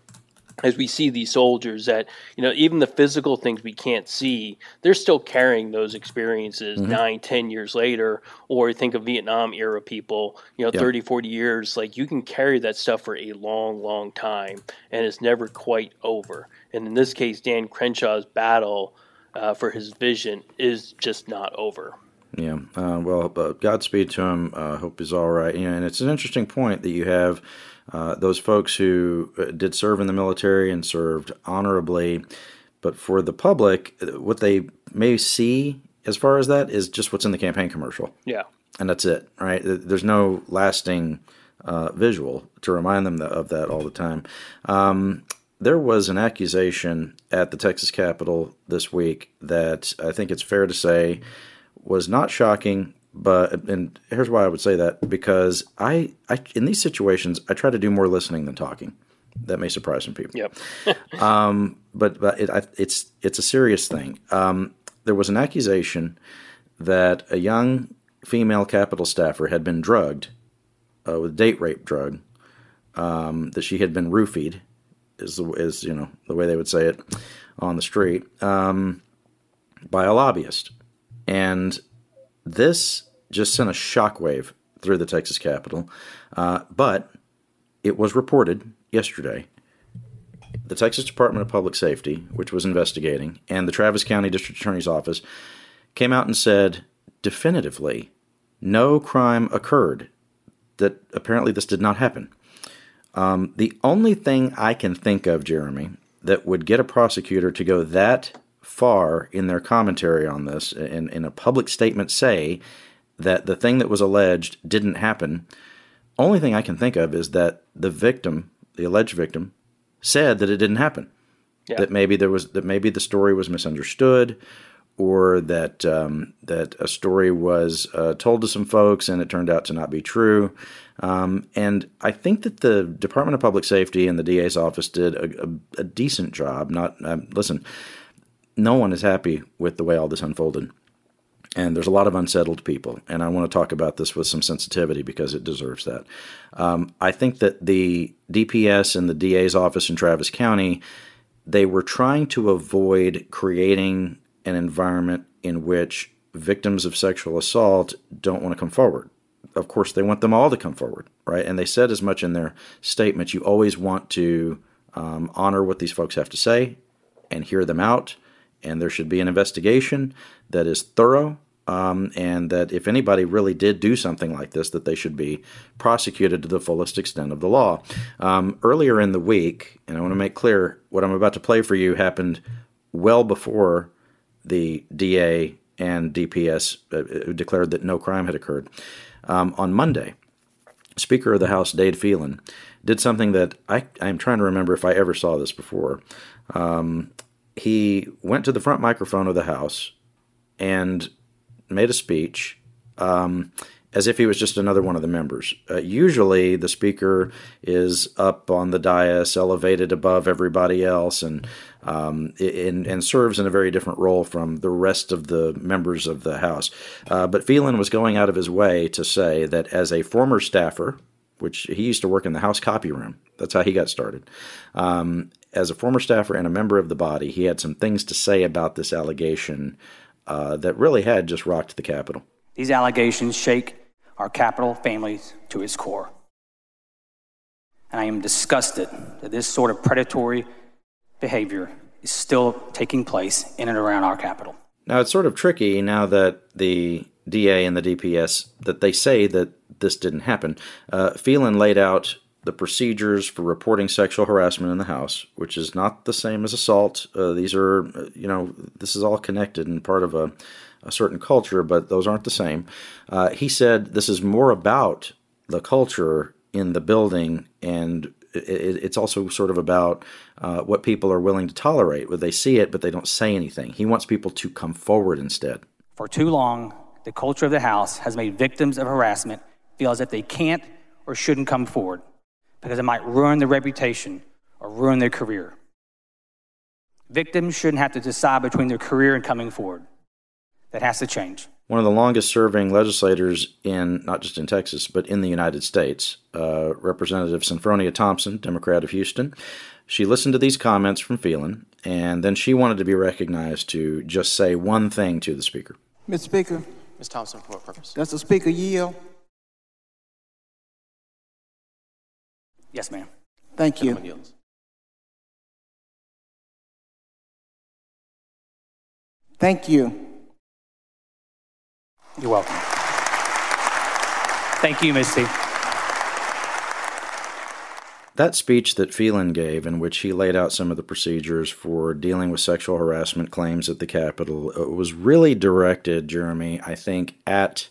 as we see these soldiers that you know even the physical things we can't see they're still carrying those experiences mm-hmm. nine ten years later. Or think of vietnam era people you know 30 40 years like you can carry that stuff for a long long time and it's never quite over. And in this case dan crenshaw's battle uh, for his vision is just not over. Yeah uh, well godspeed to him. Uh, hope he's all right. You know, and it's an interesting point that you have uh, those folks who uh, did serve in the military and served honorably. But for the public, uh, what they may see as far as that is just what's in the campaign commercial. Yeah. And that's it, right? There's no lasting uh, visual to remind them of that all the time. Um, there was an accusation at the Texas Capitol this week that I think it's fair to say was not shocking, but and here's why I would say that because I, I in these situations I try to do more listening than talking. That may surprise some people. Yep. *laughs* um, but but it, I, it's it's a serious thing. Um, there was an accusation that a young female Capitol staffer had been drugged uh, with date rape drug. Um, that she had been roofied, is is you know the way they would say it on the street um, by a lobbyist, and this just sent a shockwave through the Texas Capitol, uh, but it was reported yesterday. The Texas Department of Public Safety, which was investigating, and the Travis County District Attorney's Office came out and said definitively no crime occurred, that apparently this did not happen. Um, the only thing I can think of, Jeremy, that would get a prosecutor to go that far in their commentary on this, in, in a public statement, say that the thing that was alleged didn't happen. Only thing I can think of is that the victim, the alleged victim, said that it didn't happen. Yeah. That maybe there was that maybe the story was misunderstood, or that um, that a story was uh, told to some folks and it turned out to not be true. Um, and I think that the Department of Public Safety and the DA's office did a, a, a decent job. Not uh, listen, no one is happy with the way all this unfolded. And there's a lot of unsettled people. And I want to talk about this with some sensitivity because it deserves that. Um, I think that the DPS and the DA's office in Travis County, they were trying to avoid creating an environment in which victims of sexual assault don't want to come forward. Of course, they want them all to come forward, right? And they said as much in their statement. You always want to um, honor what these folks have to say and hear them out and there should be an investigation that is thorough um, and that if anybody really did do something like this, that they should be prosecuted to the fullest extent of the law. Um, earlier in the week, and I want to make clear what I'm about to play for you happened well before the DA and DPS uh, declared that no crime had occurred. Um, on Monday, Speaker of the House Dade Phelan did something that I, I'm trying to remember if I ever saw this before. Um, he went to the front microphone of the House and made a speech um, as if he was just another one of the members. Uh, usually, the speaker is up on the dais, elevated above everybody else, and, um, and, and serves in a very different role from the rest of the members of the House. Uh, but Phelan was going out of his way to say that as a former staffer, which he used to work in the House copy room. That's how he got started. Um, as a former staffer and a member of the body, he had some things to say about this allegation uh, that really had just rocked the Capitol. These allegations shake our Capitol families to its core. And I am disgusted that this sort of predatory behavior is still taking place in and around our Capitol. Now, it's sort of tricky now that the DA and the DPS that they say that this didn't happen. Uh, Phelan laid out the procedures for reporting sexual harassment in the house, which is not the same as assault. Uh, these are, you know, this is all connected and part of a, a certain culture, but those aren't the same. Uh, he said this is more about the culture in the building and it, it's also sort of about uh, what people are willing to tolerate. Where they see it, but they don't say anything. He wants people to come forward instead. For too long, the culture of the House has made victims of harassment feel as if they can't or shouldn't come forward because it might ruin their reputation or ruin their career. Victims shouldn't have to decide between their career and coming forward. That has to change. One of the longest serving legislators in, not just in Texas, but in the United States, uh, Representative Senfronia Thompson, Democrat of Houston. She listened to these comments from Phelan, and then she wanted to be recognized to just say one thing to the Speaker. Mr. Speaker. Ms. Thompson, for what purpose? Does the Speaker yield? Yes, ma'am. Thank you. Thank you. You're welcome. Thank you, Missy. That speech that Phelan gave, in which he laid out some of the procedures for dealing with sexual harassment claims at the Capitol, uh, was really directed, Jeremy, I think, at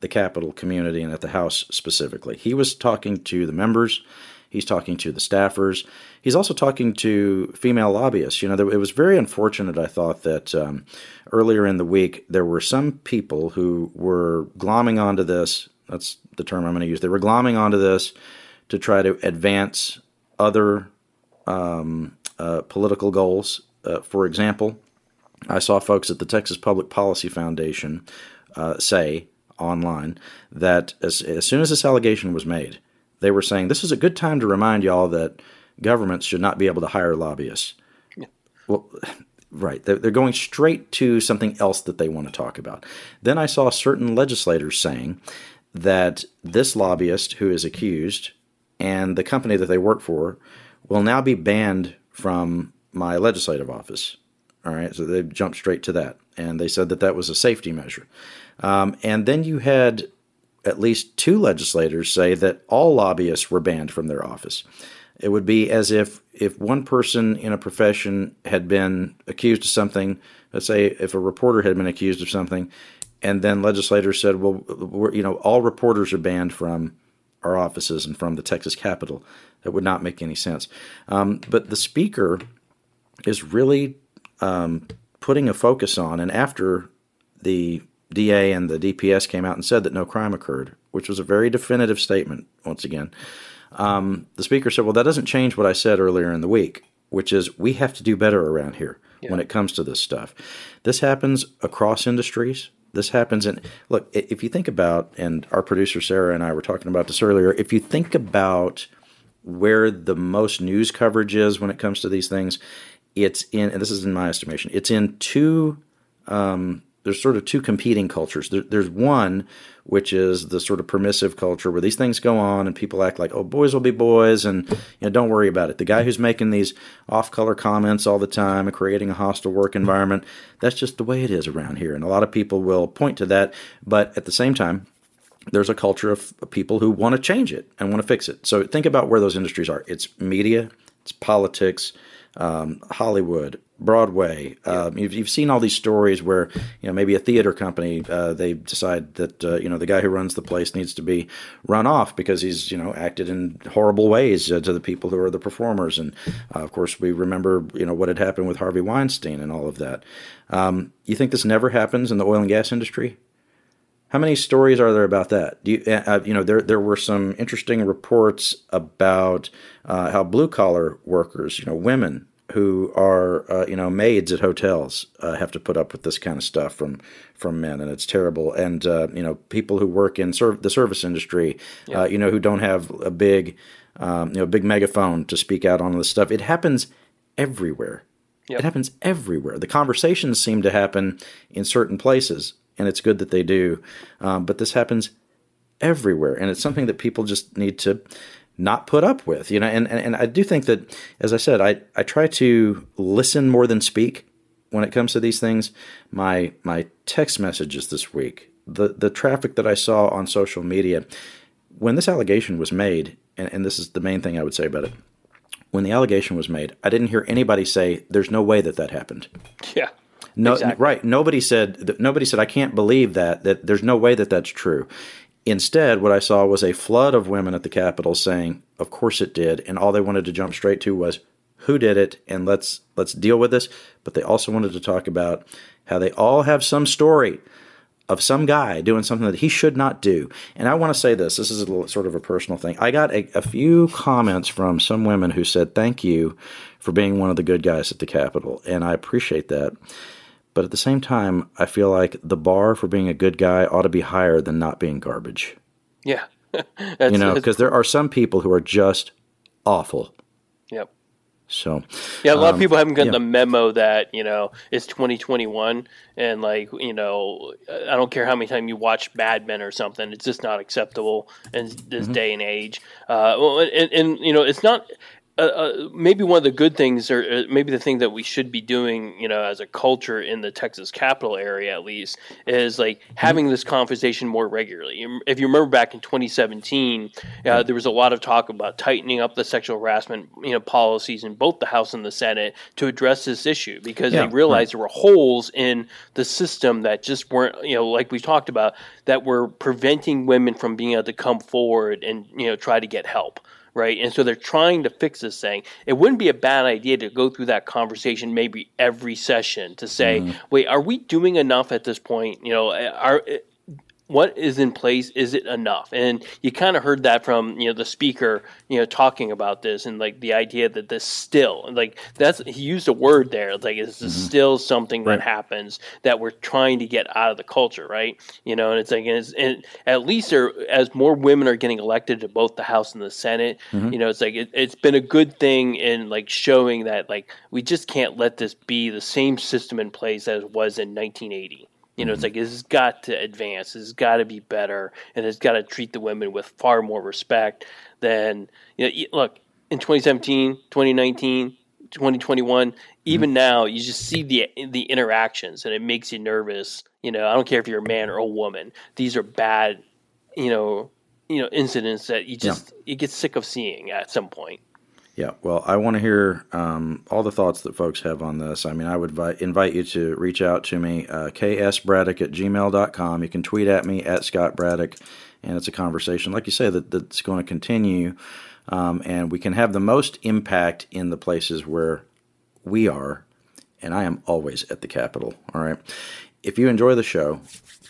the Capitol community and at the House specifically. He was talking to the members, he's talking to the staffers, he's also talking to female lobbyists. You know, it was very unfortunate, I thought, that um, earlier in the week there were some people who were glomming onto this. That's the term I'm going to use. They were glomming onto this to try to advance other um, uh, political goals. Uh, for example, I saw folks at the Texas Public Policy Foundation uh, say online that as, as soon as this allegation was made, they were saying this is a good time to remind y'all that governments should not be able to hire lobbyists. Yeah. Well, *laughs* right. They're, they're going straight to something else that they want to talk about. Then I saw certain legislators saying that this lobbyist who is accused and the company that they work for will now be banned from my legislative office. All right, so they jumped straight to that, and they said that that was a safety measure. Um, and then you had at least two legislators say that all lobbyists were banned from their office. It would be as if if one person in a profession had been accused of something. Let's say if a reporter had been accused of something, and then legislators said, "Well, you know, all reporters are banned from our offices and from the Texas Capitol. That would not make any sense. Um, but the speaker is really um, putting a focus on, and after the DA and the DPS came out and said that no crime occurred, which was a very definitive statement, once again, um, the speaker said, Well, that doesn't change what I said earlier in the week, which is we have to do better around here yeah. when it comes to this stuff. This happens across industries. This happens in look, if you think about, and our producer Sarah and I were talking about this earlier, if you think about where the most news coverage is when it comes to these things, it's in, and this is in my estimation, it's in two um, there's sort of two competing cultures. There, there's one which is the sort of permissive culture where these things go on and people act like, oh, boys will be boys, and you know, don't worry about it. The guy who's making these off-color comments all the time and creating a hostile work environment, that's just the way it is around here, and a lot of people will point to that. But at the same time, there's a culture of people who want to change it and want to fix it. So think about where those industries are. It's media, it's politics, um, Hollywood, Broadway. Um, you've, you've seen all these stories where you know maybe a theater company uh, they decide that uh, you know the guy who runs the place needs to be run off because he's you know acted in horrible ways uh, to the people who are the performers, and uh, of course we remember you know what had happened with Harvey Weinstein and all of that. Um, you think this never happens in the oil and gas industry? How many stories are there about that? Do you, uh, uh, you know, there there were some interesting reports about uh, how blue collar workers, you know, women who are uh, you know maids at hotels uh, have to put up with this kind of stuff from from men, and it's terrible. And uh, you know, people who work in serv- the service industry, you know, who don't have a big um, you know big megaphone to speak out on this stuff. It happens everywhere. Yep. It happens everywhere. The conversations seem to happen in certain places, and it's good that they do. Um, but this happens everywhere, and it's something that people just need to not put up with. You know, and, and, and I do think that, as I said, I, I try to listen more than speak when it comes to these things. My my text messages this week, the the traffic that I saw on social media, when this allegation was made, and, and this is the main thing I would say about it when the allegation was made, I didn't hear anybody say there's no way that that happened. Yeah. No, exactly. right. Nobody said nobody said I can't believe that that there's no way that that's true. Instead, what I saw was a flood of women at the Capitol saying, "Of course it did," and all they wanted to jump straight to was who did it and let's let's deal with this, but they also wanted to talk about how they all have some story of some guy doing something that he should not do. And I want to say this this is a little, sort of a personal thing. I got a, a, few comments from some women who said, Thank you for being one of the good guys at the Capitol. And I appreciate that. But at the same time, I feel like the bar for being a good guy ought to be higher than not being garbage. Yeah. *laughs* you know, because there are some people who are just awful. Yep. So yeah, a lot um, of people haven't gotten yeah. the memo that you know it's 2021, and like you know, I don't care how many times you watch Mad Men or something, it's just not acceptable in this Mm-hmm. day and age. Uh, well, and, and you know, it's not. Uh, uh, maybe one of the good things, or uh, maybe the thing that we should be doing, you know, as a culture in the Texas capital area at least, is like having this conversation more regularly. If you remember back in 2017, uh, there was a lot of talk about tightening up the sexual harassment, you know, policies in both the House and the Senate to address this issue because Yeah, they realized there were holes in the system that just weren't, you know, like we talked about, that were preventing women from being able to come forward and you know try to get help right? And so they're trying to fix this thing. It wouldn't be a bad idea to go through that conversation maybe every session to say, mm-hmm. wait, are we doing enough at this point? You know, eh, are eh, what is in place is it enough? And you kind of heard that from you know the speaker you know talking about this and like the idea that this still like that's he used a word there like this is still something that happens that we're trying to get out of the culture right? You know and it's like and, it's, and at least there as more women are getting elected to both the house and the senate Mhm. you know it's like it, it's been a good thing in like showing that like we just can't let this be the same system in place as it was in 1980 you know, it's mm-hmm. like it's got to advance. It's got to be better, and it's got to treat the women with far more respect than you know. Look, in 2017, 2019, 2021, mm-hmm. even now, you just see the the interactions, and it makes you nervous. You know, I don't care if you're a man or a woman. These are bad, you know, you know, incidents that you just you get sick of seeing at some point. Yeah, well, I want to hear um, all the thoughts that folks have on this. I mean, I would vi- invite you to reach out to me, uh, ksbraddock at gmail.com. You can tweet at me at Scott Braddock, and it's a conversation, like you say, that, that's going to continue. Um, and we can have the most impact in the places where we are. And I am always at the Capitol. All right. If you enjoy the show,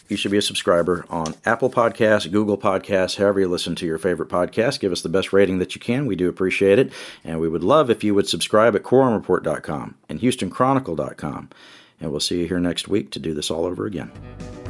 you should be a subscriber on Apple Podcasts, Google Podcasts, however you listen to your favorite podcast. Give us the best rating that you can. We do appreciate it. And we would love if you would subscribe at quorumreport.com and houstonchronicle.com. And we'll see you here next week to do this all over again.